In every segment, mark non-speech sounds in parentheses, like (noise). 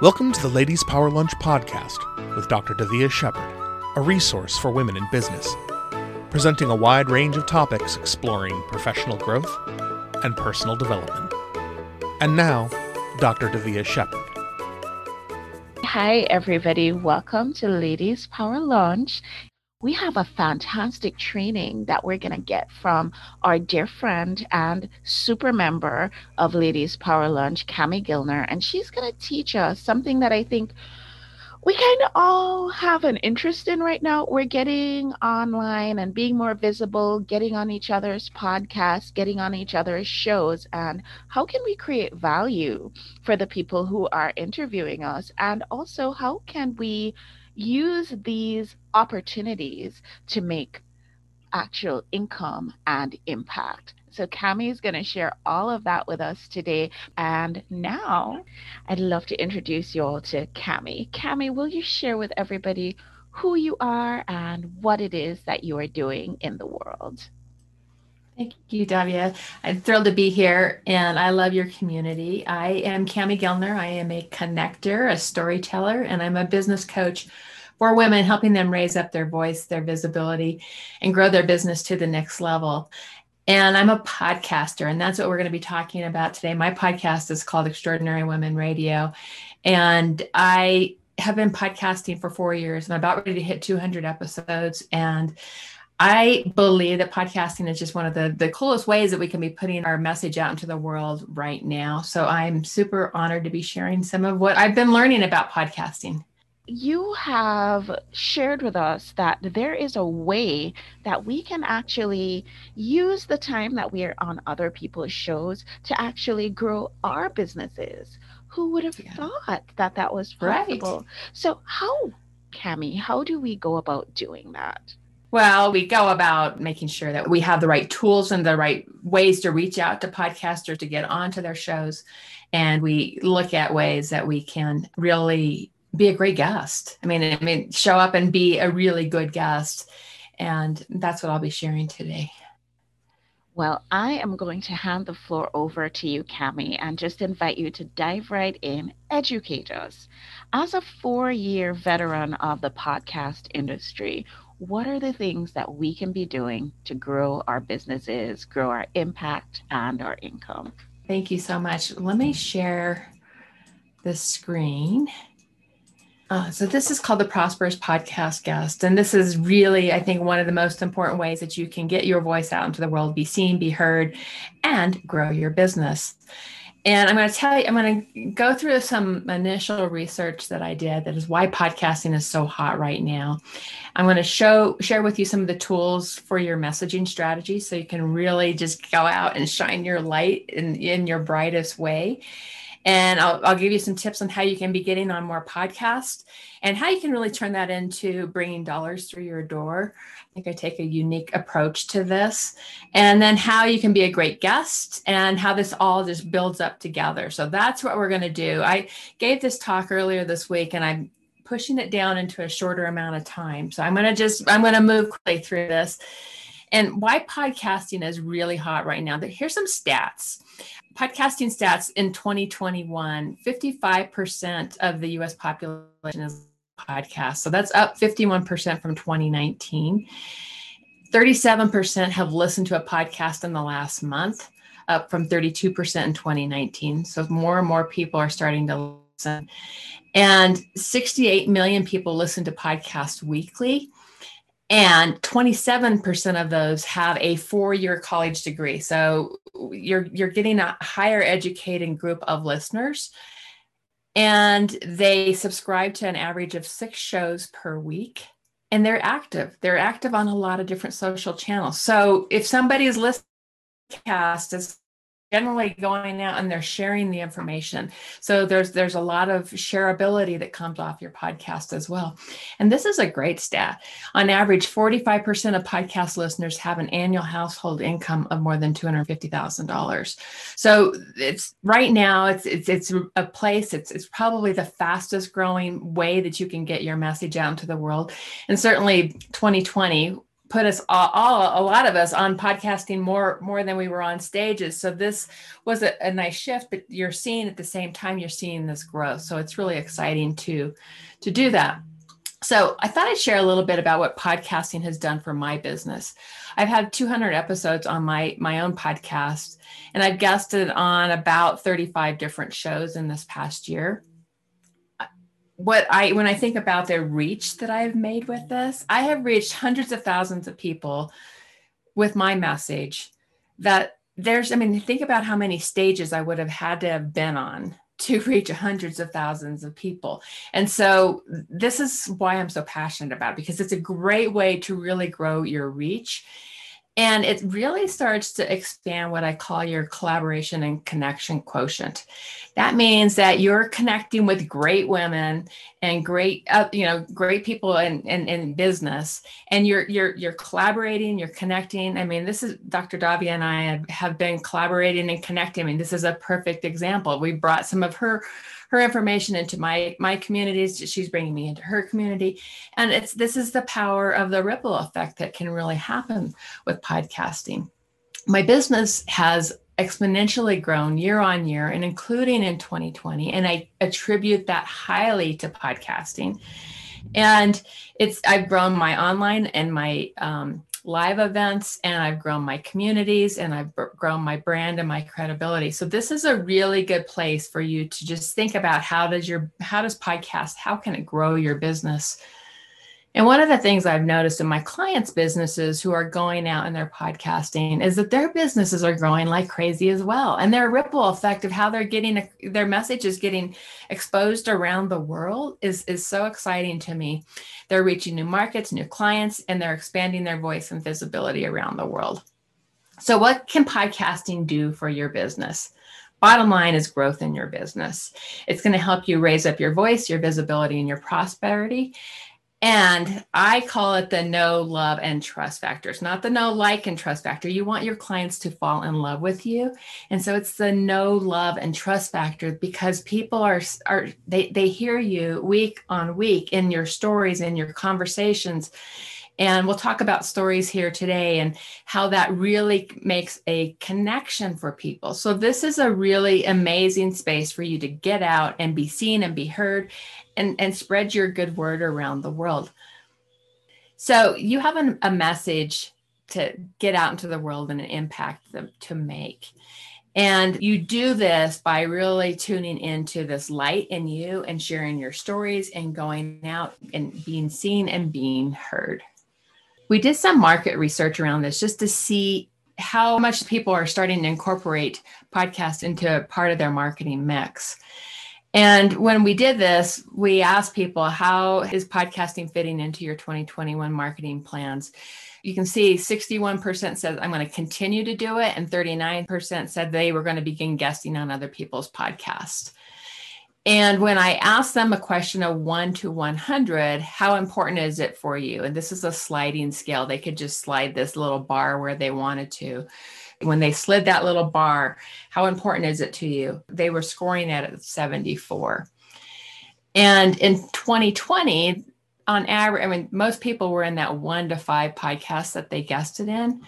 Welcome to the Ladies Power Lunch podcast with Dr. Davia Shepard, a resource for women in business, presenting a wide range of topics exploring professional growth and personal development. And now, Dr. Davia Shepard. Hi, everybody. Welcome to Ladies Power Lunch we have a fantastic training that we're going to get from our dear friend and super member of Ladies Power Lunch, Kami Guildner. And she's going to teach us something that I think we kind of all have an interest in right now. We're getting online and being more visible, getting on each other's podcasts, getting on each other's shows. And how can we create value for the people who are interviewing us? And also, how can we use these opportunities to make actual income and impact. So Kami is going to share all of that with us today. And now I'd love to introduce you all to Kami. Kami, will you share with everybody who you are and what it is that you are doing in the world? Thank you, Davia. I'm thrilled to be here and I love your community. I am Kami Guildner. I am a connector, a storyteller, and I'm a business coach for women, helping them raise up their voice, their visibility, and grow their business to the next level. And I'm a podcaster, and that's what we're going to be talking about today. My podcast is called Extraordinary Women Radio. And I have been podcasting for four years I'm about ready to hit 200 episodes. And I believe that podcasting is just one of the, the coolest ways that we can be putting our message out into the world right now. So I'm super honored to be sharing some of what I've been learning about podcasting. You have shared with us that there is a way that we can actually use the time that we are on other people's shows to actually grow our businesses. Who would have yeah. thought that that was possible? Right. So, how, Kami, how do we go about doing that? Well, we go about making sure that we have the right tools and the right ways to reach out to podcasters to get onto their shows. And we look at ways that we can really be a great guest. I mean, I mean, show up and be a really good guest. And that's what I'll be sharing today. Well, I am going to hand the floor over to you, Kami, and just invite you to dive right in, educate us. As a four year veteran of the podcast industry, what are the things that we can be doing to grow our businesses, grow our impact, and our income? Thank you so much. Let me share the screen. Uh, so this is called the Prosperous Podcast Guest, and this is really, I think, one of the most important ways that you can get your voice out into the world, be seen, be heard, and grow your business. And I'm going to tell you, I'm going to go through some initial research that I did that is why podcasting is so hot right now. I'm going to show share with you some of the tools for your messaging strategy so you can really just go out and shine your light in, in your brightest way. And I'll, I'll give you some tips on how you can be getting on more podcasts and how you can really turn that into bringing dollars through your door I think I take a unique approach to this. And then how you can be a great guest and how this all just builds up together. So that's what we're going to do. I gave this talk earlier this week and I'm pushing it down into a shorter amount of time. So I'm going to just, I'm going to move quickly through this. And why podcasting is really hot right now. Here's some stats. Podcasting stats in 2021 55% of the US population is podcasts. So that's up 51% from 2019. 37% have listened to a podcast in the last month, up from 32% in 2019. So more and more people are starting to listen. And 68 million people listen to podcasts weekly. And 27% of those have a four-year college degree. So you're you're getting a higher educated group of listeners. And they subscribe to an average of six shows per week and they're active. They're active on a lot of different social channels. So if somebody's listening cast is generally going out and they're sharing the information. So there's there's a lot of shareability that comes off your podcast as well. And this is a great stat. On average 45% of podcast listeners have an annual household income of more than $250000 so it's right now it's it's it's a place it's it's probably the fastest growing way that you can get your message out into the world. And certainly 2020 put us all, all, a lot of us on podcasting more more than we were on stages. So this was a, a, nice shift but you're seeing at the same time you're seeing this growth. So it's really exciting to to do that. So i thought i'd share a little bit about what podcasting has done for my business. I've had 200 episodes on my my own podcast and i've guested on about 35 different shows in this past year what I when I think about the reach that I've made with this, I have reached hundreds of thousands of people with my message that there's I mean think about how many stages I would have had to have been on to (laughs) reach hundreds of thousands of people. And so this is why I'm so passionate about it because it's a great way to really grow your reach and it really starts to expand what I call your collaboration and connection quotient. That means that you're connecting with great women and great, uh, you know, great people in, in, in, business, and you're you're you're collaborating, you're connecting. I mean, this is Dr. Davia and I have been collaborating and connecting. I mean, this is a perfect example. We brought some of her her information into my my communities she's bringing me into her community. And it's this is the power of the ripple effect that can really happen with podcasting. My business has exponentially grown year on year and including in 2020 and i attribute that highly to podcasting. And it's i've grown my online and my um, live events and I've grown my communities and I've grown my brand and my credibility. So this is a really good place for you to just think about how does your how does podcast how can it grow your business and one of the things I've noticed in my clients' businesses who are going out and they're podcasting is that their businesses are growing like crazy as well. And their ripple effect of how they're getting their message is getting exposed around the world is, is so exciting to me. They're reaching new markets, new clients, and they're expanding their voice and visibility around the world. So, what can podcasting do for your business? Bottom line is growth in your business. It's going to help you raise up your voice, your visibility, and your prosperity. And I call it the know love, and trust factors, not the know like, and trust factor. You want your clients to fall in love with you. And so it's the know love, and trust factor because people are, are they, they hear you week on week in your stories, in your conversations. And we'll talk about stories here today and how that really makes a connection for people. So, this is a really amazing space for you to get out and be seen and be heard and, and spread your good word around the world. So you have an, a message to get out into the world and an impact to make. And you do this by really tuning into this light in you and sharing your stories and going out and being seen and being heard. We did some market research around this just to see how much people are starting to incorporate podcasts into part of their marketing mix. And when we did this, we asked people, how is podcasting fitting into your 2021 marketing plans? You can see 61% said, I'm going to continue to do it, and 39% said they were going to begin guesting on other people's podcasts. And when I asked them a question of one to 100, how important is it for you? And this is a sliding scale. They could just slide this little bar where they wanted to when they slid that little bar, how important is it to you? They were scoring at 74. And in 2020, on average, I mean, most people were in that one to five podcasts that they guested in.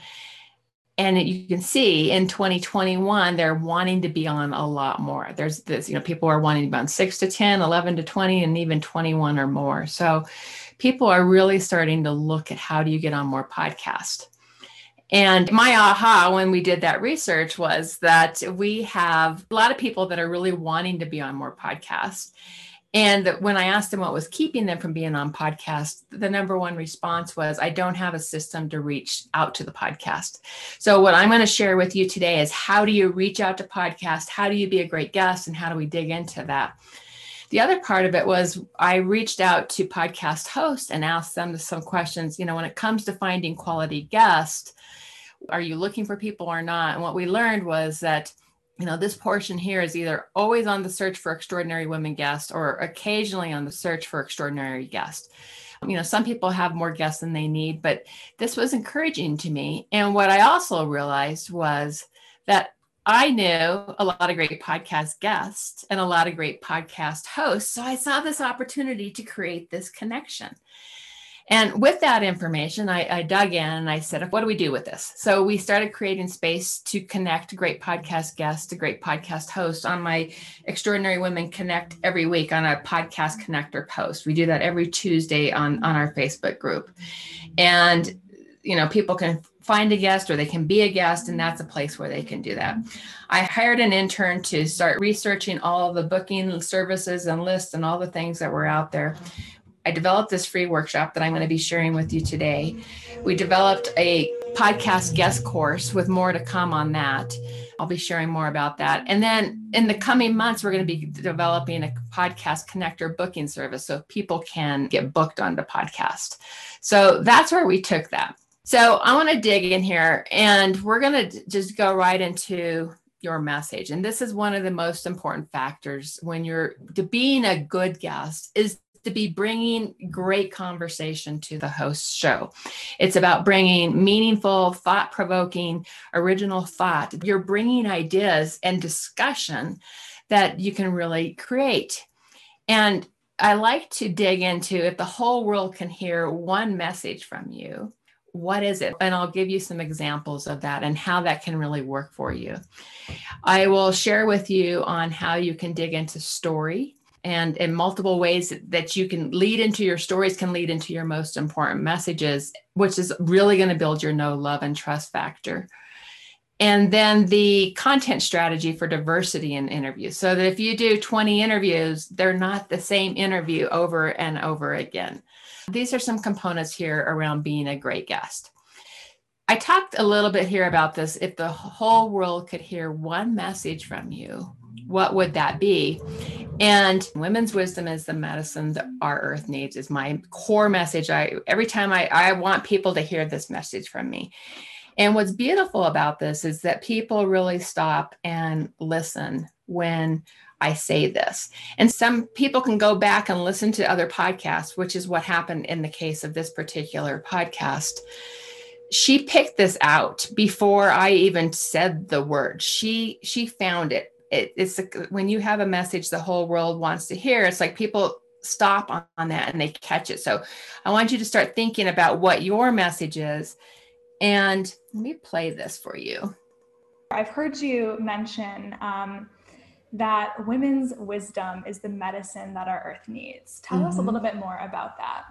And you can see in 2021, they're wanting to be on a lot more. There's this, you know, people are wanting to be on six to 10, 11 to 20, and even 21 or more. So people are really starting to look at how do you get on more podcasts. And my aha when we did that research was that we have a lot of people that are really wanting to be on more podcasts. And when I asked them what was keeping them from being on podcast, the number one response was, I don't have a system to reach out to the podcast. So, what I'm going to share with you today is how do you reach out to podcast? How do you be a great guest? And how do we dig into that? The other part of it was I reached out to podcast hosts and asked them some questions. You know, when it comes to finding quality guests, are you looking for people or not? And what we learned was that you know this portion here is either always on the search for extraordinary women guests or occasionally on the search for extraordinary guests. You know some people have more guests than they need but this was encouraging to me. And what i also realized was that i knew a lot of great podcast guests and a lot of great podcast hosts. So i saw this opportunity to create this connection And with that information, I, I, dug in and I said, what do we do with this? So we started creating space to connect great podcast guests to great podcast hosts on my Extraordinary Women Connect every week on a podcast connector post. We do that every Tuesday on, on our Facebook group. And, you know, people can find a guest or they can be a guest, and that's a place where they can do that. I hired an intern to start researching all the booking services and lists and all the things that were out there. I developed this free workshop that I'm going to be sharing with you today. We developed a podcast guest course with more to come on that. I'll be sharing more about that. And then in the coming months, we're going to be developing a podcast connector booking service so people can get booked on the podcast. So that's where we took that. So I want to dig in here and we're going to just go right into your message. And this is one of the most important factors when you're being a good guest is to be bringing great conversation to the host show. It's about bringing meaningful, thought provoking, original thought. You're bringing ideas and discussion that you can really create. And I like to dig into if the whole world can hear one message from you, what is it? And I'll give you some examples of that and how that can really work for you. I will share with you on how you can dig into story and in multiple ways that you can lead into your stories can lead into your most important messages which is really going to build your know love and trust factor and then the content strategy for diversity in interviews so that if you do 20 interviews they're not the same interview over and over again these are some components here around being a great guest I talked a little bit here about this. If the whole world could hear one message from you, what would that be? And women's wisdom is the medicine that our earth needs is my core message. I every time I, I want people to hear this message from me. And what's beautiful about this is that people really stop and listen when I say this. And some people can go back and listen to other podcasts, which is what happened in the case of this particular podcast. She picked this out before I even said the word. She she found it it, it's when you have a message the whole world wants to hear it's like people stop on, on that and they catch it. So i want you to start thinking about what your message is. And let me play this for you. I've heard you mention um, that women's wisdom is the medicine that our earth needs. Tell mm-hmm. us a mm-hmm. little bit more about that.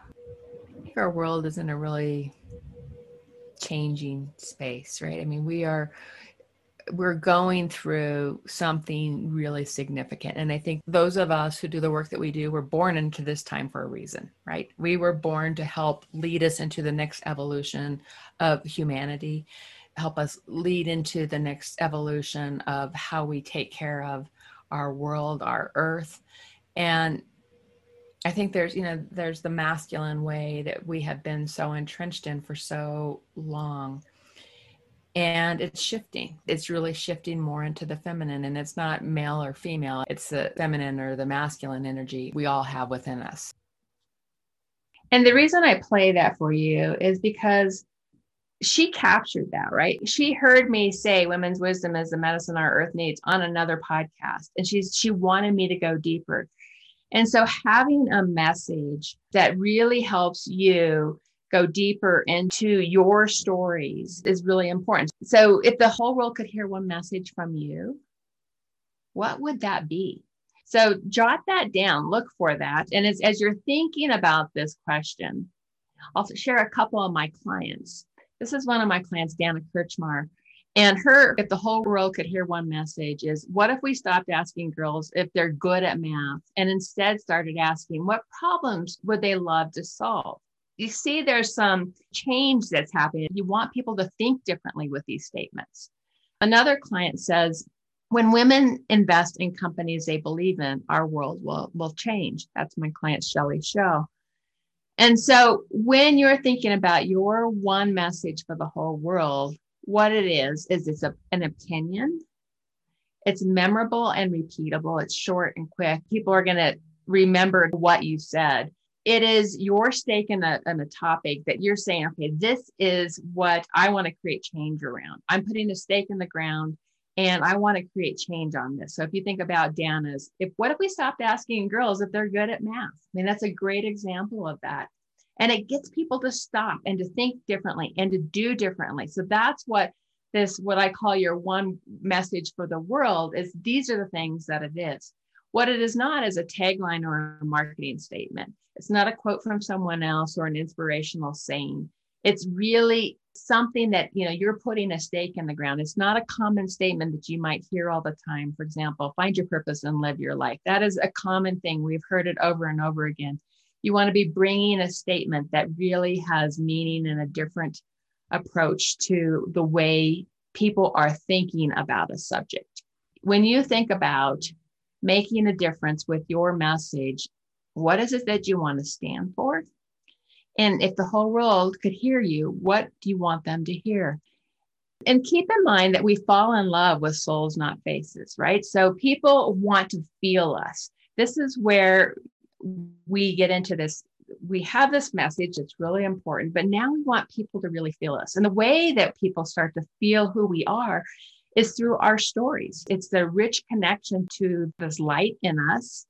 I think our world is in a really changing space right? I mean we are we're going through something really significant. And I think those of us who do the work that we do were born into this time for a reason, right? We were born to help lead us into the next evolution of humanity, help us lead into the next evolution of how we take care of our world, our earth. And I think there's, you know, there's the masculine way that we have been so entrenched in for so long and it's shifting. It's really shifting more into the feminine and it's not male or female. It's the feminine or the masculine energy we all have within us. And the reason i play that for you is because she captured that right? She heard me say women's wisdom is the medicine our earth needs on another podcast and she's she wanted me to go deeper. And so having a message that really helps you go deeper into your stories is really important. So, if the whole world could hear one message from you, what would that be? So, jot that down, look for that. And as, as you're thinking about this question, I'll share a couple of my clients. This is one of my clients, Dana Kirchmar. And her, if the whole world could hear one message, is what if we stopped asking girls if they're good at math and instead started asking what problems would they love to solve? You see there's some change that's happening. You want people to think differently with these statements. Another client says, when women invest in companies they believe in, our world will, will change. That's my client, Shelly Show. And so when you're thinking about your one message for the whole world, what it is, is it's a, an opinion. It's memorable and repeatable. It's short and quick. People are going to remember what you said it is your stake in a, in a topic that you're saying, okay, this is what I want to create change around. I'm putting a stake in the ground and I want to create change on this. So if you think about Dana's, if what if we stopped asking girls if they're good at math? I mean, that's a great example of that. And it gets people to stop and to think differently and to do differently. So that's what this, what I call your one message for the world is these are the things that it is. What it is not is a tagline or a marketing statement. It's not a quote from someone else or an inspirational saying. It's really something that you know you're putting a stake in the ground. It's not a common statement that you might hear all the time. For example find your purpose and live your life. That is a common thing. We've heard it over and over again. You want to be bringing a statement that really has meaning and a different approach to the way people are thinking about a subject. When you think about making a difference with your message what is it that you want to stand for and if the whole world could hear you, what do you want them to hear? And keep in mind that we fall in love with souls, not faces, right? So people want to feel us. This is where we get into this. We have this message that's really important, but now we want people to really feel us. And the way that people start to feel who we are is through our stories. It's the rich connection to this light in us.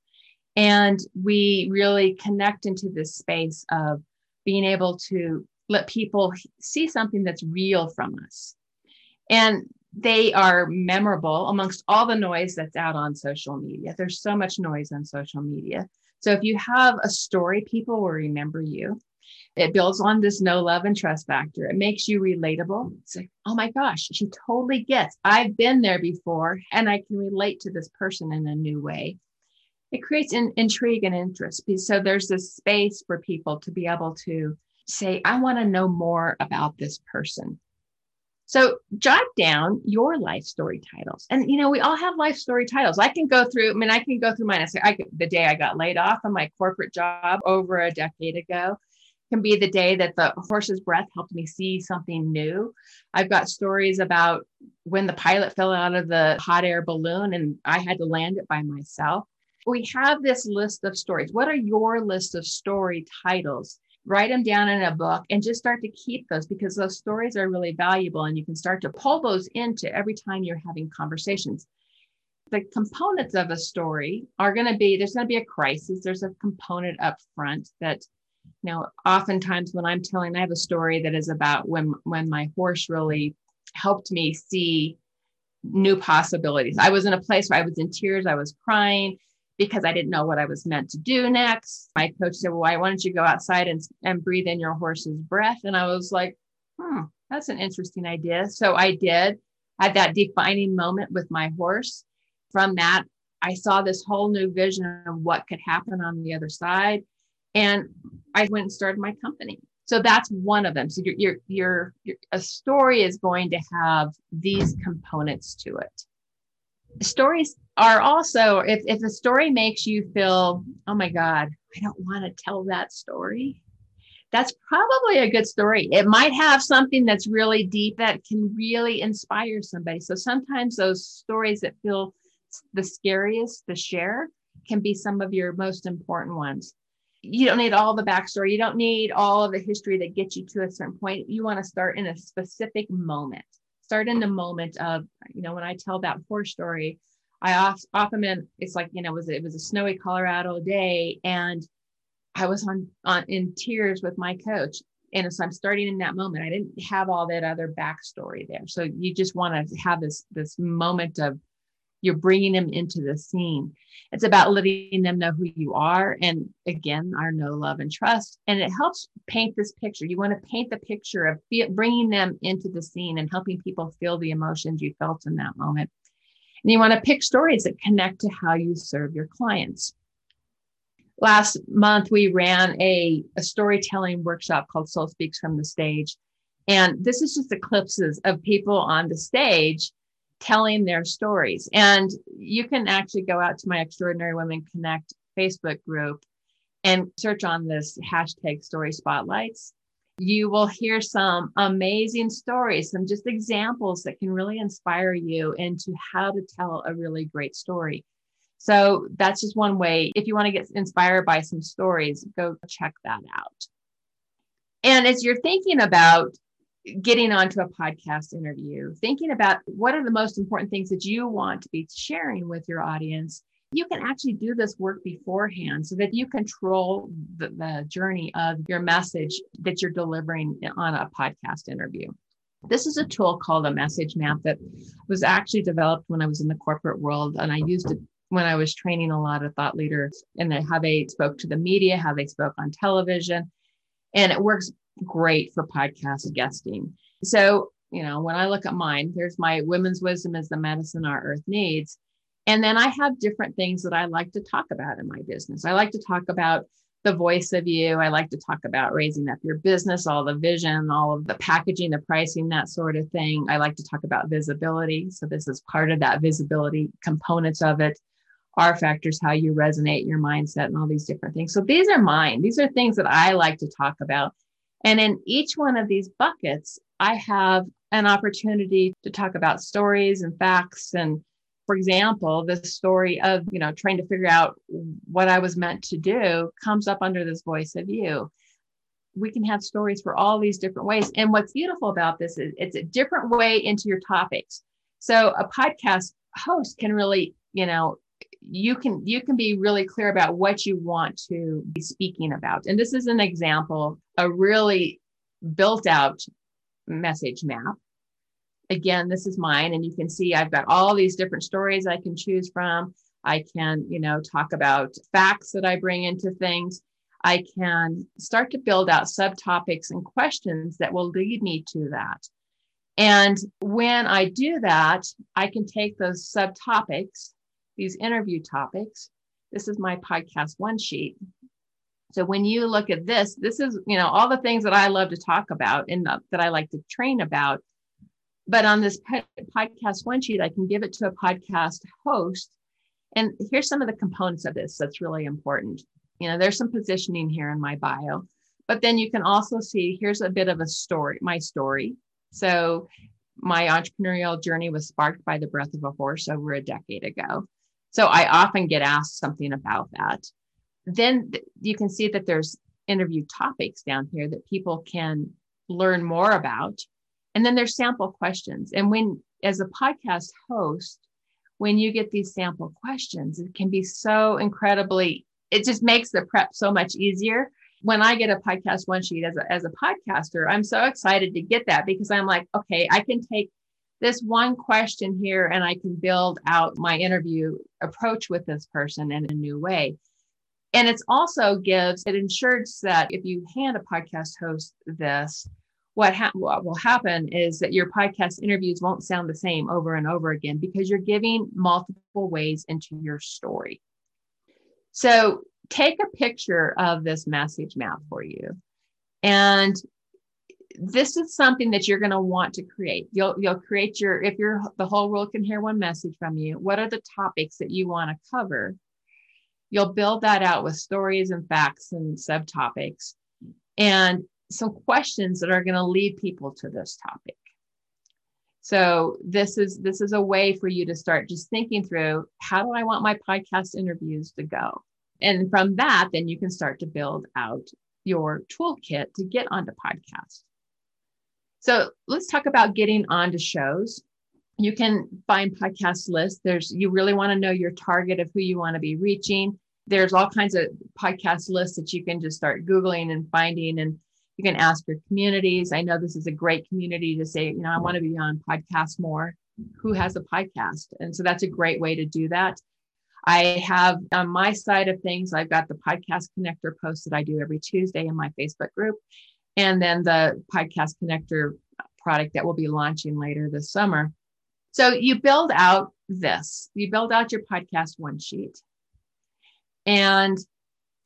And we really connect into this space of being able to let people see something that's real from us. And they are memorable amongst all the noise that's out on social media. There's so much noise on social media. So if you have a story, people will remember you. It builds on this know love and trust factor. It makes you relatable. It's like, oh my gosh, she totally gets. I've been there before and I can relate to this person in a new way it creates an intrigue and interest. So there's this space for people to be able to say, I want to know more about this person. So jot down your life story titles. And you know, we all have life story titles. I can go through, I mean, I can go through mine. I say, I the day I got laid off from my corporate job over a decade ago can be the day that the horse's breath helped me see something new. I've got stories about when the pilot fell out of the hot air balloon and I had to land it by myself we have this list of stories. What are your list of story titles? Write them down in a book and just start to keep those because those stories are really valuable and you can start to pull those into every time you're having conversations. The components of a story are going to be there's going to be a crisis, there's a component up front that you know oftentimes when i'm telling i have a story that is about when when my horse really helped me see new possibilities i was in a place where i was in tears i was crying because I didn't know what I was meant to do next. My coach said, Well, why, don't you go outside and, and breathe in your horse's breath? And I was like, Hmm, that's an interesting idea. So I did, at that defining moment with my horse. From that, I saw this whole new vision of what could happen on the other side. And I went and started my company. So that's one of them. So your, your, your, a story is going to have these components to it stories are also if, if a story makes you feel oh my god i don't want to tell that story that's probably a good story it might have something that's really deep that can really inspire somebody so sometimes those stories that feel the scariest to share can be some of your most important ones you don't need all the backstory you don't need all of the history that gets you to a certain point you want to start in a specific moment start in the moment of, you know, when I tell that horror story, I often it's like, you know, it was, it was a snowy Colorado day and I was on, on in tears with my coach. And so I'm starting in that moment. I didn't have all that other backstory there. So you just want to have this, this moment of you're bringing them into the scene. It's about letting them know who you are. And again, our know, love, and trust. And it helps paint this picture. You want to paint the picture of bringing them into the scene and helping people feel the emotions you felt in that moment. And you want to pick stories that connect to how you serve your clients. Last month, we ran a, a storytelling workshop called Soul Speaks from the Stage. And this is just eclipses of people on the stage telling their stories. And you can actually go out to my Extraordinary Women Connect Facebook group and search on this hashtag story spotlights. You will hear some amazing stories, some just examples that can really inspire you into how to tell a really great story. So that's just one way. If you want to get inspired by some stories, go check that out. And as you're thinking about getting onto a podcast interview, thinking about what are the most important things that you want to be sharing with your audience, you can actually do this work beforehand so that you control the, the journey of your message that you're delivering on a podcast interview. This is a tool called a message map that was actually developed when I was in the corporate world, and I used it when I was training a lot of thought leaders and how they spoke to the media, how they spoke on television. And it works great for podcast guesting. So, you know, when I look at mine, there's my women's wisdom is the medicine our earth needs. And then I have different things that I like to talk about in my business. I like to talk about the voice of you. I like to talk about raising up your business, all the vision, all of the packaging, the pricing, that sort of thing. I like to talk about visibility. So, this is part of that visibility components of it. R factors, how you resonate, your mindset, and all these different things. So, these are mine. These are things that I like to talk about. And in each one of these buckets, I have an opportunity to talk about stories and facts and for example, the story of, you know, trying to figure out what I was meant to do comes up under this voice of you. We can have stories for all these different ways. And what's beautiful about this is it's a different way into your topics. So a podcast host can really, you know, you can you can be really clear about what you want to be speaking about. And this is an example, a really built out message map again, this is mine. And you can see I've got all these different stories I can choose from. I can, you know, talk about facts that I bring into things. I can start to build out subtopics and questions that will lead me to that. And when I do that, I can take those subtopics, these interview topics. This is my podcast one sheet. So when you look at this, this is, you know, all the things that I love to talk about and that I like to train about but on this podcast one sheet, I can give it to a podcast host. And here's some of the components of this that's really important. You know, there's some positioning here in my bio, but then you can also see here's a bit of a story, my story. So, my entrepreneurial journey was sparked by the breath of a horse over a decade ago. So, I often get asked something about that. Then you can see that there's interview topics down here that people can learn more about and then there's sample questions. And when, as a podcast host, when you get these sample questions, it can be so incredibly, it just makes the prep so much easier. When I get a podcast one sheet as a, as a podcaster, I'm so excited to get that because I'm like, okay, I can take this one question here and I can build out my interview approach with this person in a new way. And it's also gives, it ensures that if you hand a podcast host this, what, ha- what will happen is that your podcast interviews won't sound the same over and over again because you're giving multiple ways into your story. So take a picture of this message map for you. And this is something that you're going to want to create. You'll you'll create your if you're the whole world can hear one message from you. What are the topics that you want to cover? You'll build that out with stories and facts and subtopics. And some questions that are going to lead people to this topic. So this is this is a way for you to start just thinking through how do I want my podcast interviews to go? And from that, then you can start to build out your toolkit to get onto podcasts. So let's talk about getting onto shows. You can find podcast lists. There's you really want to know your target of who you want to be reaching. There's all kinds of podcast lists that you can just start Googling and finding and you can ask your communities. I know this is a great community to say, you know, I want to be on podcast more. Who has a podcast? And so that's a great way to do that. I have on my side of things, I've got the podcast connector post that I do every Tuesday in my Facebook group, and then the podcast connector product that we'll be launching later this summer. So you build out this, you build out your podcast one sheet. And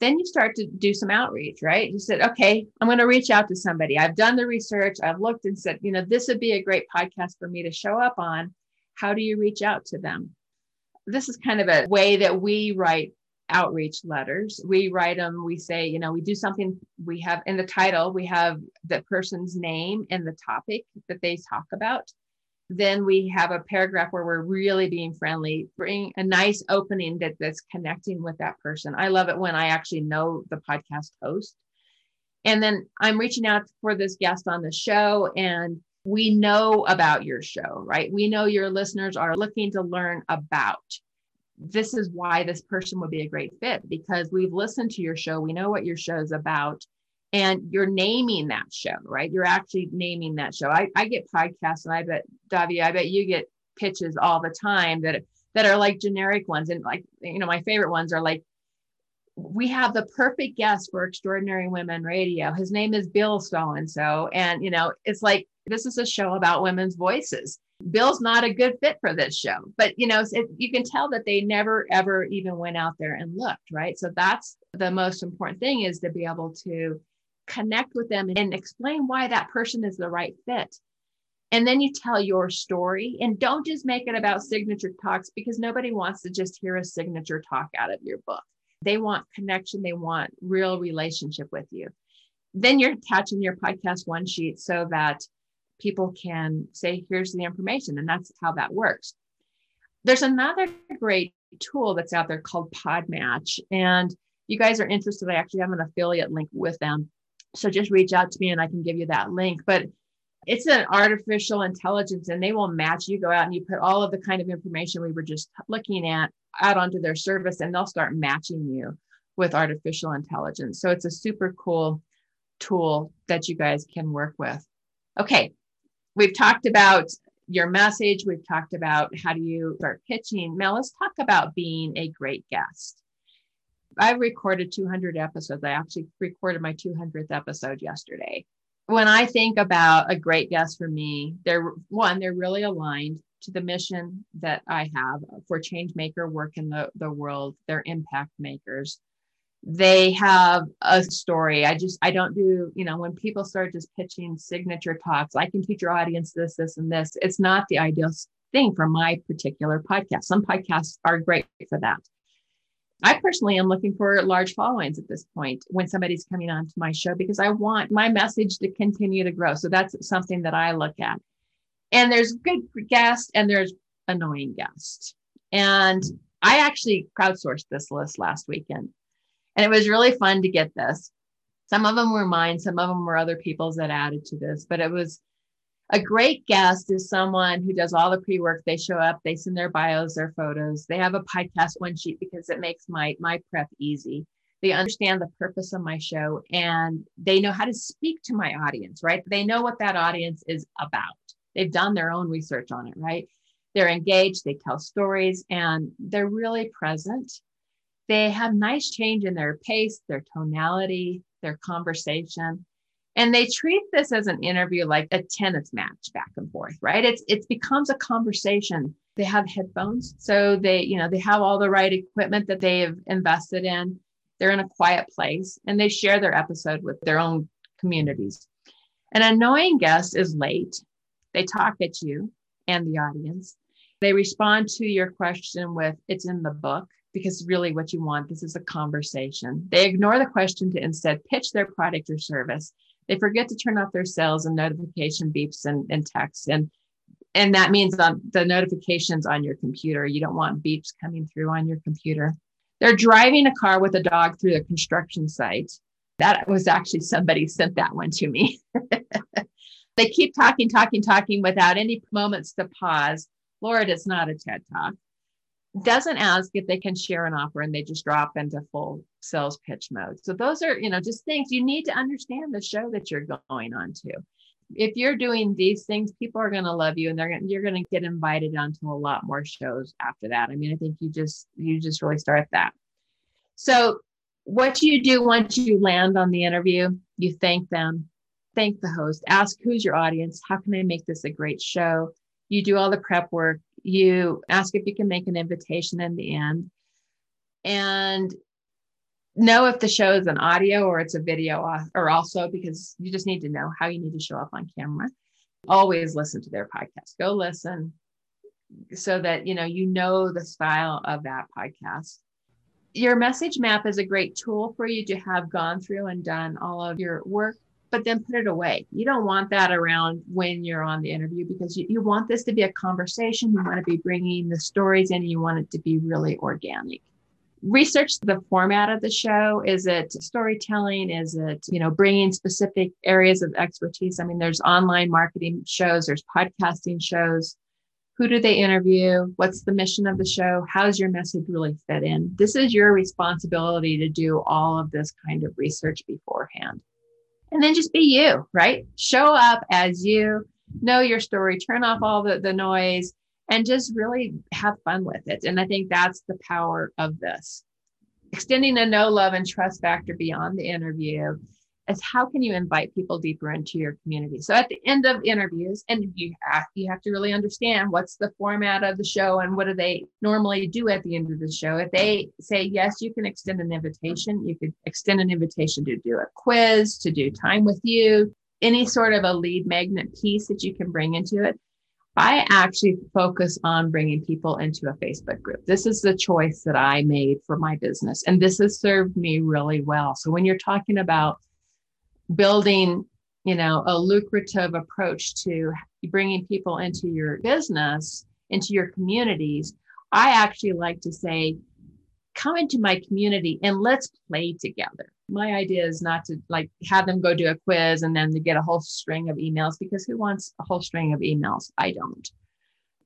then you start to do some outreach, right? You said, okay, I'm going to reach out to somebody. I've done the research. I've looked and said, you know, this would be a great podcast for me to show up on. How do you reach out to them? This is kind of a way that we write outreach letters. We write them, we say, you know, we do something, we have in the title, we have the person's name and the topic that they talk about. Then we have a paragraph where we're really being friendly, bring a nice opening that, that's connecting with that person. I love it when I actually know the podcast host. And then I'm reaching out for this guest on the show, and we know about your show, right? We know your listeners are looking to learn about. This is why this person would be a great fit because we've listened to your show. We know what your show is about. And you're naming that show, right? You're actually naming that show. I, I get podcasts and I bet, Davi, I bet you get pitches all the time that that are like generic ones. And like, you know, my favorite ones are like, we have the perfect guest for Extraordinary Women Radio. His name is Bill so and so. And, you know, it's like, this is a show about women's voices. Bill's not a good fit for this show, but you know, it, you can tell that they never ever even went out there and looked, right? So that's the most important thing is to be able to connect with them and explain why that person is the right fit. And then you tell your story and don't just make it about signature talks because nobody wants to just hear a signature talk out of your book. They want connection, they want real relationship with you. Then you're attaching your podcast one sheet so that people can say, here's the information. And that's how that works. There's another great tool that's out there called Podmatch. And you guys are interested, I actually have an affiliate link with them. So just reach out to me and I can give you that link. But it's an artificial intelligence and they will match you go out and you put all of the kind of information we were just looking at out onto their service and they'll start matching you with artificial intelligence so it's a super cool tool that you guys can work with okay we've talked about your message. We've talked about how do you start pitching. Now let's talk about being a great guest. I've recorded 200 episodes. I actually recorded my 200th episode yesterday. When I think about a great guest for me, they're one, they're really aligned to the mission that I have for change maker work in the, the world. They're impact makers they have a story. I just, I don't do, you know, when people start just pitching signature talks, I can teach your audience this, this, and this. It's not the ideal thing for my particular podcast. Some podcasts are great for that. I personally am looking for large followings at this point when somebody's coming on to my show because I want my message to continue to grow. So that's something that I look at. And there's good guests and there's annoying guests. And I actually crowdsourced this list last weekend. And it was really fun to get this. Some of them were mine, some of them were other people's that added to this, but it was a great guest is someone who does all the pre-work. They show up, they send their bios, their photos. They have a podcast one sheet because it makes my my prep easy. They understand the purpose of my show and they know how to speak to my audience, right? They know what that audience is about. They've done their own research on it, right? They're engaged, they tell stories, and they're really present they have nice change in their pace, their tonality, their conversation. And they treat this as an interview like a tennis match back and forth, right? It's it becomes a conversation. They have headphones. So they, you know, they have all the right equipment that they have invested in. They're in a quiet place and they share their episode with their own communities. An annoying guest is late. They talk at you and the audience. They respond to your question with, it's in the book because really what you want this is a conversation. They ignore the question to instead pitch their product or service. They forget to turn off their sales and notification beeps and, and texts. And and that means on the notifications on your computer. You don't want beeps coming through on your computer. They're driving a car with a dog through a construction site. That was actually somebody sent that one to me. (laughs) They keep talking talking talking without any moments to pause. Lord it's not a ted talk doesn't ask if they can share an offer and they just drop into full sales pitch mode. So those are, you know, just things you need to understand the show that you're going on to. If you're doing these things, people are going to love you and they're gonna, you're going to get invited onto a lot more shows after that. I mean, I think you just you just really start that. So what you do once you land on the interview, you thank them, thank the host, ask who's your audience, how can I make this a great show? You do all the prep work, you ask if you can make an invitation in the end. And know if the show is an audio or it's a video or also because you just need to know how you need to show up on camera. Always listen to their podcast. Go listen so that you know you know the style of that podcast. Your message map is a great tool for you to have gone through and done all of your work but then put it away. You don't want that around when you're on the interview because you, you want this to be a conversation. You want to be bringing the stories in, you want it to be really organic. Research the format of the show. Is it storytelling? Is it, you know, bringing specific areas of expertise? I mean, there's online marketing shows, there's podcasting shows. who do they interview? What's the mission of the show? How does your message really fit in? This is your responsibility to do all of this kind of research beforehand. And then just be you, right? Show up as you, know your story, turn off all the, the noise, and just really have fun with it. And I think that's the power of this. Extending a know love and trust factor beyond the interview is how can you invite people deeper into your community so at the end of interviews and you have, you have to really understand what's the format of the show and what do they normally do at the end of the show if they say yes you can extend an invitation you could extend an invitation to do a quiz to do time with you any sort of a lead magnet piece that you can bring into it I actually focus on bringing people into a Facebook group. This is the choice that I made for my business, and this has served me really well. So, when you're talking about building you know a lucrative approach to bringing people into your business into your communities i actually like to say come into my community and let's play together. My idea is not to like have them go do a quiz and then to get a whole string of emails because who wants a whole string of emails? I don't.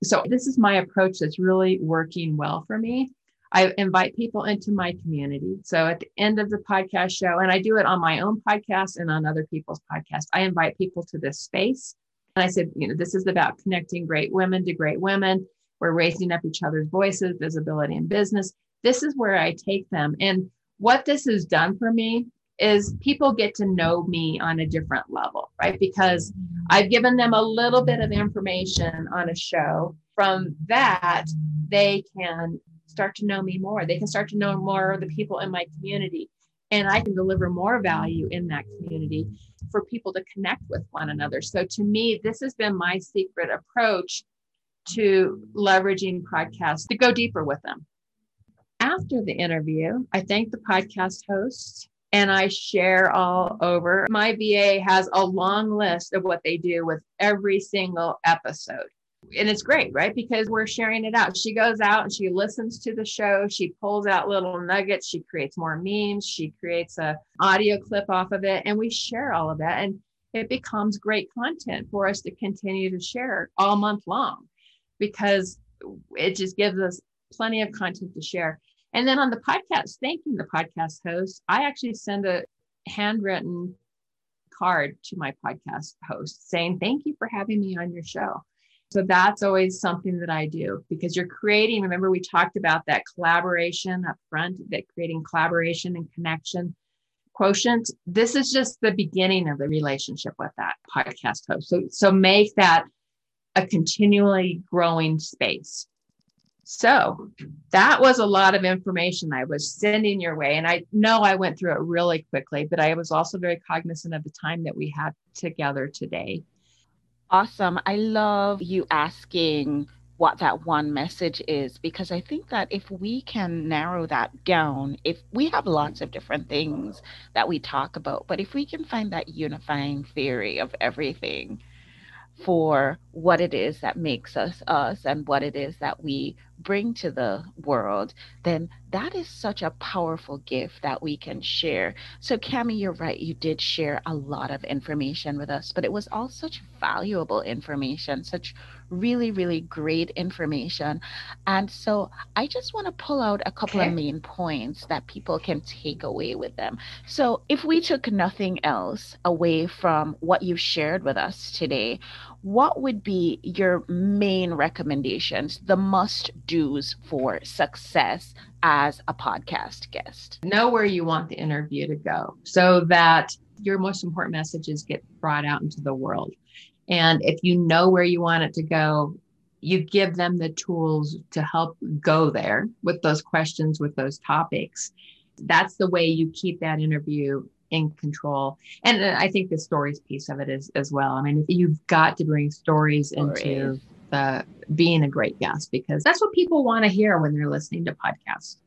So this is my approach that's really working well for me I invite people into my community. So at the end of the podcast show, and I do it on my own podcast and on other people's podcasts, I invite people to this space. And I said, you know, this is about connecting great women to great women. We're raising up each other's voices, visibility in business. This is where I take them. And what this has done for me is people get to know me on a different level, right? Because I've given them a little bit of information on a show. From that, they can start to know me more. They can start to know more of the people in my community. And I can deliver more value in that community for people to connect with one another. So to me, this has been my secret approach to leveraging podcasts to go deeper with them. After the interview, I thank the podcast hosts and I share all over. My VA has a long list of what they do with every single episode and it's great, right? Because we're sharing it out. She goes out and she listens to the show. She pulls out little nuggets. She creates more memes. She creates a audio clip off of it, and we share all of that. And it becomes great content for us to continue to share all month long, because it just gives us plenty of content to share. And then on the podcast, thanking the podcast host, I actually send a handwritten card to my podcast host saying, Thank you for having me on your show. So that's always something that I do because you're creating. Remember, we talked about that collaboration up front, that creating collaboration and connection quotient. This is just the beginning of the relationship with that podcast host. So, so make that a continually growing space. So that was a lot of information I was sending your way. And I know I went through it really quickly, but I was also very cognizant of the time that we had together today. Awesome. I love you asking what that one message is because I think that if we can narrow that down, if we have lots of different things that we talk about, but if we can find that unifying theory of everything for what it is that makes us us and what it is that we bring to the world, then that is such a powerful gift that we can share. So, Kami, you're right. You did share a lot of information with us, but it was all such valuable information, such really, really great information. And so, I just want to pull out a couple okay. of main points that people can take away with them. So, if we took nothing else away from what you shared with us today, what would be your main recommendations, the must do's for success as a podcast guest? Know where you want the interview to go so that your most important messages get brought out into the world. And if you know where you want it to go, you give them the tools to help go there with those questions, with those topics. That's the way you keep that interview in control. And uh, I think the stories piece of it is as well. I mean, you've got to bring stories, stories. into the being a great guest because that's what people want to hear when they're listening to podcasts.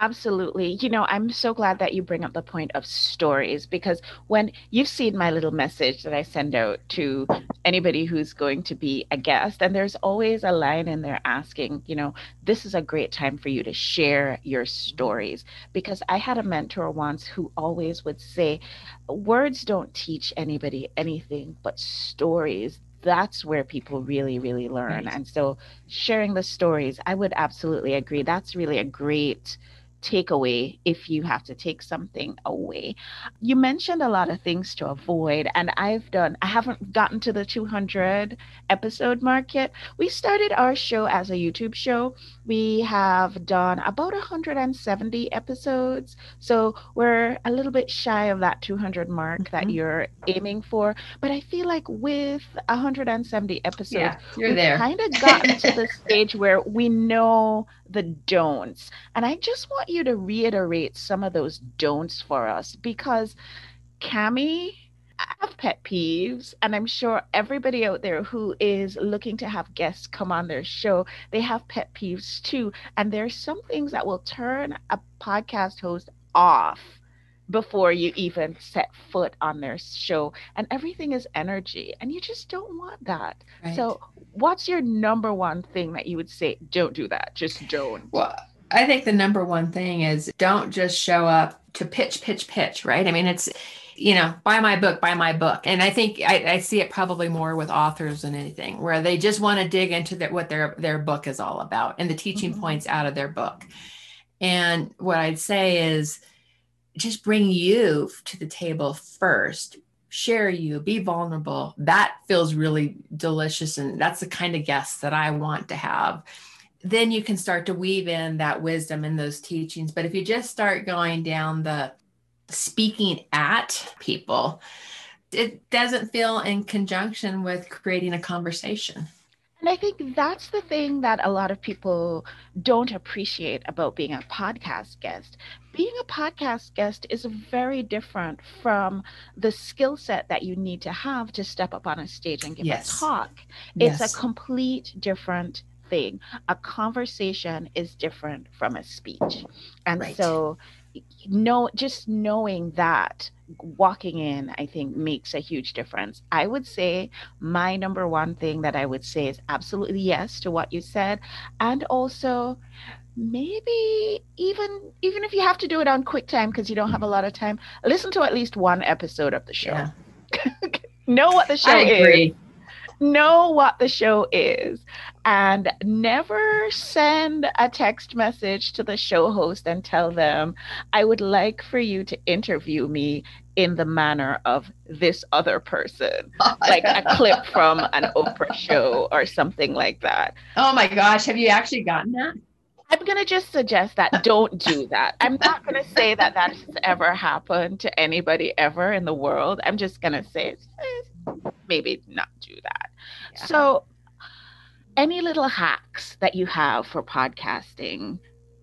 Absolutely. You know, I'm so glad that you bring up the point of stories because when you've seen my little message that I send out to anybody who's going to be a guest, and there's always a line in there asking, you know, this is a great time for you to share your stories. Because I had a mentor once who always would say, words don't teach anybody anything, but stories that's where people really really learn right. and so sharing the stories i would absolutely agree that's really a great takeaway if you have to take something away. You mentioned a lot of things to avoid, and I've done, I haven't gotten to the 200 episode mark yet. We started our show as a YouTube show. We have done about 170 episodes. So we're a little bit shy of that 200 mark mm-hmm. that you're aiming for. But I feel like with 170 episodes, yeah, you're there. kind of (laughs) gotten to the stage where we know the don'ts. And I just want you to reiterate some of those don'ts for us because Kami, I have pet peeves, and I'm sure everybody out there who is looking to have guests come on their show, they have pet peeves too. And there's some things that will turn a podcast host off before you even set foot on their show. And everything is energy, and you just don't want that. Right. So, what's your number one thing that you would say, don't do that? Just don't. Well, I think the number one thing is don't just show up to pitch, pitch, pitch, right? I mean, it's, you know, buy my book, buy my book. And I think I, I see it probably more with authors than anything, where they just want to dig into the, what their their book is all about and the teaching mm-hmm. points out of their book. And what I'd say is just bring you to the table first share you be vulnerable. That feels really delicious and that's the kind of guests that i want to have. Then you can start to weave in that wisdom and those teachings. But if you just start going down the speaking at people it doesn't feel in conjunction with creating a conversation and I think that's the thing that a lot of people don't appreciate about being a podcast guest. Being a podcast guest is very different from the skill set that you need to have to step up on a stage and give yes. a talk. It's yes. a complete different thing. A conversation is different from a speech. And right. so know just knowing that walking in i think makes a huge difference. I would say my number one thing that i would say is absolutely yes to what you said. And also maybe even even if you have to do it on quick time because you don't have a lot of time listen to at least one episode of the show. Yeah. (laughs) know what the show is. know what the show is and never send a text message to the show host and tell them, I would like for you to interview me in the manner of this other person, (laughs) like a clip from an Oprah show or something like that. Oh my gosh, have you actually gotten that? I'm going to just suggest that don't do that. I'm not going to say that that has ever happened to anybody ever in the world. I'm just going to say eh, maybe not do that. Yeah. So, any little hacks that you have for podcasting,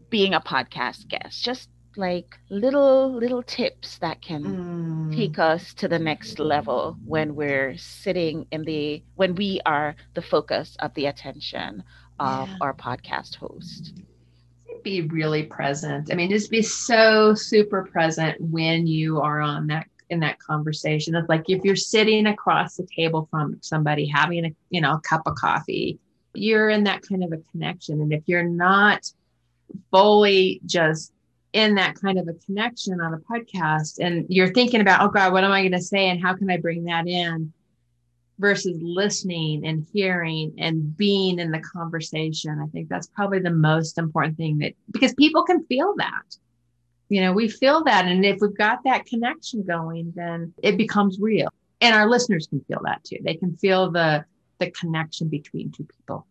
being a podcast guest, just like little little tips that can mm. take us to the next level when we're sitting in the when we are the focus of the attention of yeah. our podcast host be really present i mean just be so super present when you are on that in that conversation it's like if you're sitting across the table from somebody having a you know a cup of coffee you're in that kind of a connection. And if you're not fully just in that kind of a connection on a podcast and you're thinking about, oh God, what am I going to say? And how can I bring that in? Versus listening and hearing and being in the conversation. I think that's probably the most important thing that because people can feel that. You know, we feel that. And if we've got that connection going, then it becomes real. And our listeners can feel that too. They can feel the the connection between two people.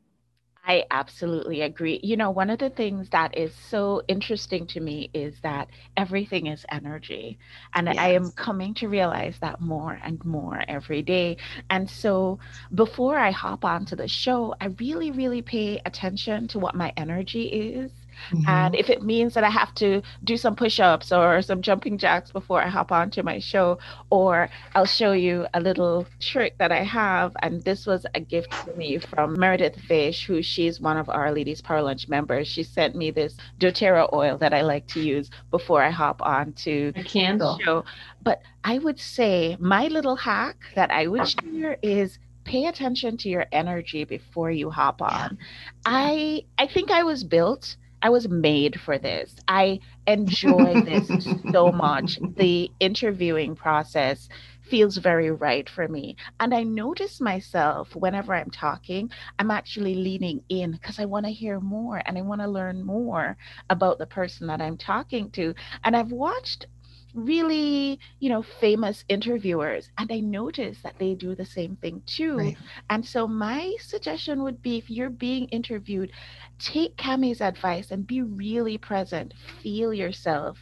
I absolutely agree. You know, one of the things that is so interesting to me is that everything is energy. And yes. I am coming to realize that more and more every day. And so before I hop onto the show, I really, really pay attention to what my energy is Mm-hmm. And if it means that I have to do some push ups or some jumping jacks before I hop onto my show, or I'll show you a little trick that I have. And this was a gift to me from Meredith Fish, who she's one of our Ladies Power Lunch members. She sent me this doTERRA oil that I like to use before I hop on to a candle. show. But I would say my little hack that I would share is pay attention to your energy before you hop on. Yeah. I I think I was built I was made for this. I enjoy this so (laughs) much. The interviewing process feels very right for me. And I notice myself whenever I'm talking, I'm actually leaning in because I want to hear more and I want to learn more about the person that I'm talking to. And I've watched really, you know, famous interviewers, and I notice that they do the same thing too. Right. And so my suggestion would be if you're being interviewed, take Kami's advice and be really present. Feel yourself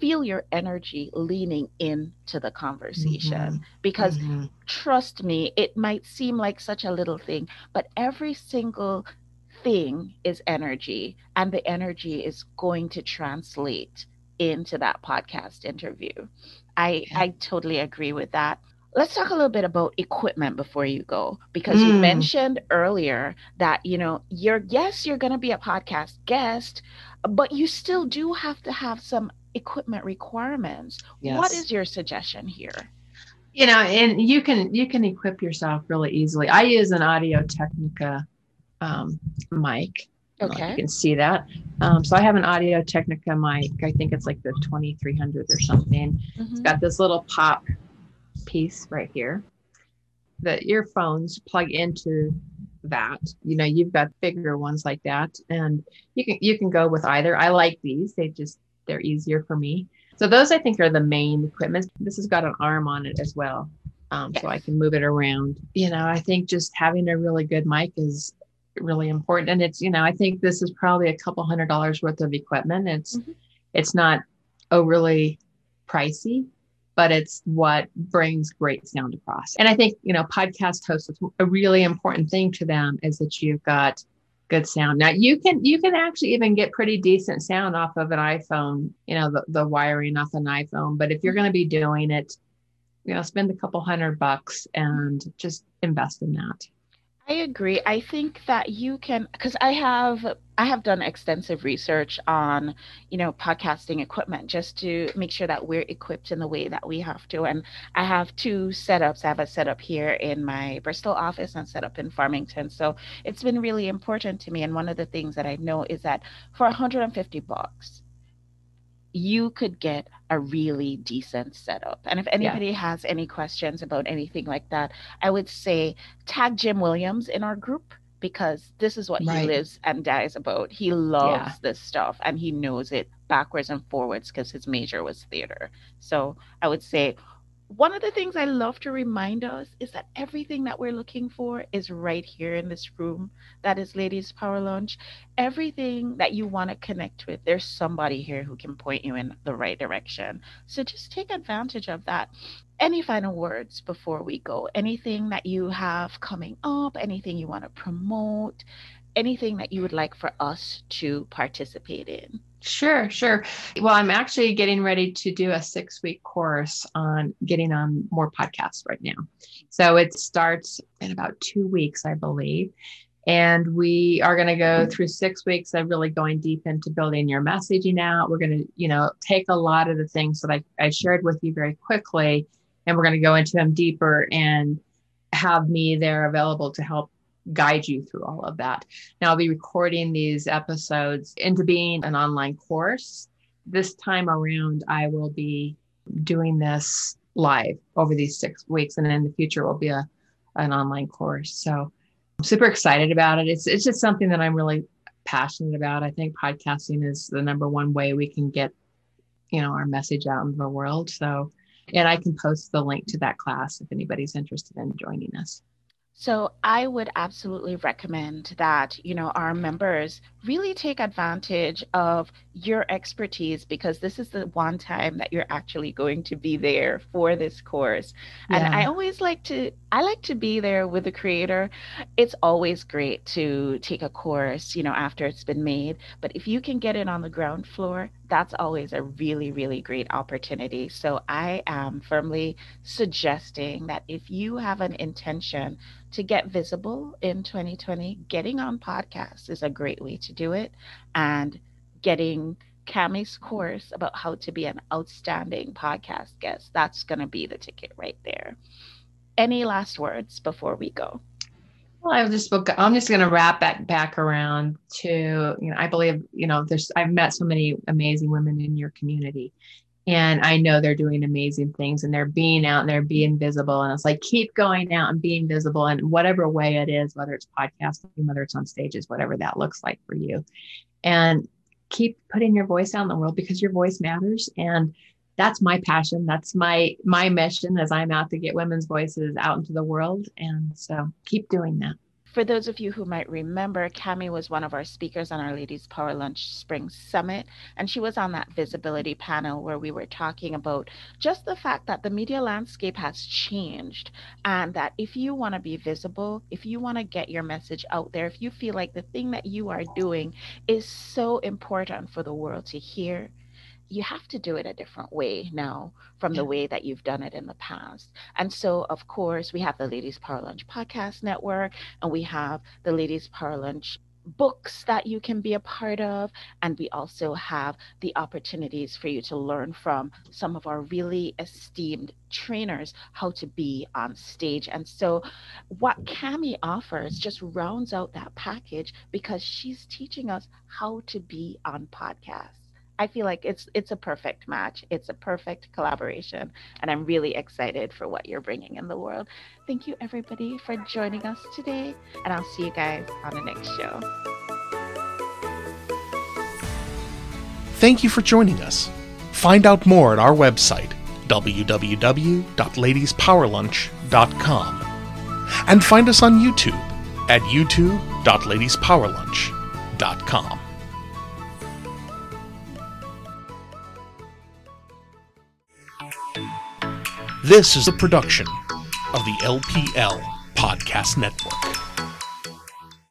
feel your energy leaning into the conversation mm-hmm. because mm-hmm. trust me it might seem like such a little thing but every single thing is energy and the energy is going to translate into that podcast interview. I I totally agree with that. Let's talk a little bit about equipment before you go because mm. you mentioned earlier that you know you're yes you're going to be a podcast guest but you still do have to have some equipment requirements. Yes. What is your suggestion here? You know, and you can you can equip yourself really easily. I use an Audio Technica um, mic Okay. You can see that. Um, so I have an Audio Technica mic. I think it's like the 2300 or something. Mm-hmm. It's got this little pop piece right here. The earphones plug into that. You know, you've got bigger ones like that, and you can you can go with either. I like these. They just they're easier for me. So those I think are the main equipment. This has got an arm on it as well. Um, so I can move it around. You know, I think just having a really good mic is really important. And it's, you know, I think this is probably a couple hundred dollars worth of equipment. It's mm-hmm. it's not overly pricey, but it's what brings great sound across. And I think, you know, podcast hosts a really important thing to them is that you've got good sound. Now you can you can actually even get pretty decent sound off of an iPhone, you know, the, the wiring off an iPhone. But if you're going to be doing it, you know, spend a couple hundred bucks and just invest in that. I agree. I think that you can because I have I have done extensive research on, you know, podcasting equipment just to make sure that we're equipped in the way that we have to. And I have two setups. I have a setup here in my Bristol office and set up in Farmington. So it's been really important to me. And one of the things that I know is that for 150 bucks, you could get a really decent setup. And if anybody yeah. has any questions about anything like that, I would say tag Jim Williams in our group because this is what right. he lives and dies about. He loves yeah. this stuff and he knows it backwards and forwards because his major was theater. So I would say one of the things I love to remind us is that everything that we're looking for is right here in this room. That is Ladies Power Lunch. Everything that you want to connect with, there's somebody here who can point you in the right direction. So just take advantage of that. Any final words before we go? Anything that you have coming up? Anything you want to promote? Anything that you would like for us to participate in? Sure, sure. Well, I'm actually getting ready to do a six week course on getting on more podcasts right now. So it starts in about two weeks, I believe. And we are going to go through six weeks of really going deep into building your messaging out. We're going to, you know, take a lot of the things that I, I shared with you very quickly, and we're going to go into them deeper and have me there available to help guide you through all of that. Now, I'll be recording these episodes into being an online course. This time around, I will be doing this live over these six weeks, and in the future, will be a an online course. So, I'm super excited about it. It's it's just something that I'm really passionate about. I think podcasting is the number one way we can get, you know, our message out into the world. So, and I can post the link to that class if anybody's interested in joining us. So I would absolutely recommend that, you know, our members really take advantage of your expertise because this is the one time that you're actually going to be there for this course. Yeah. And I always like to I like to be there with the creator. It's always great to take a course, you know, after it's been made, but if you can get it on the ground floor, that's always a really really great opportunity. So I am firmly suggesting that if you have an intention to get visible in 2020, getting on podcasts is a great way to do it and getting Kami's course about how to be an outstanding podcast guest. That's going to be the ticket right there. Any last words before we go? Well, I just I'm just going to wrap back back around to you know I believe you know there's I've met so many amazing women in your community, and I know they're doing amazing things and they're being out and they're being visible. And it's like, keep going out and being visible in whatever way it is, whether it's podcasting, whether it's on stages, whatever that looks like for you. And keep putting your voice out in the world because your voice matters. And that's my passion. That's my my mission as I'm out to get women's voices out into the world. And so keep doing that. For those of you who might remember, Kami was one of our speakers on our Ladies Power Lunch Spring Summit, and she was on that visibility panel where we were talking about just the fact that the media landscape has changed, and that if you want to be visible, if you want to get your message out there, if you feel like the thing that you are doing is so important for the world to hear, you have to do it a different way now from the way that you've done it in the past. And so, of course, we have the Ladies Power Lunch podcast network, and we have the Ladies Power Lunch books that you can be a part of. And we also have the opportunities for you to learn from some of our really esteemed trainers how to be on stage. And so, what Kami offers just rounds out that package because she's teaching us how to be on podcasts. I feel like it's it's a perfect match. It's a perfect collaboration, and I'm really excited for what you're bringing in the world. Thank you everybody for joining us today, and I'll see you guys on the next show. Thank you for joining us. Find out more at our website www.ladiespowerlunch.com and find us on YouTube at youtube.ladiespowerlunch.com. This is a production of the LPL Podcast Network.